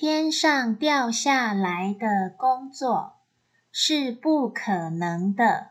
天上掉下来的工作是不可能的。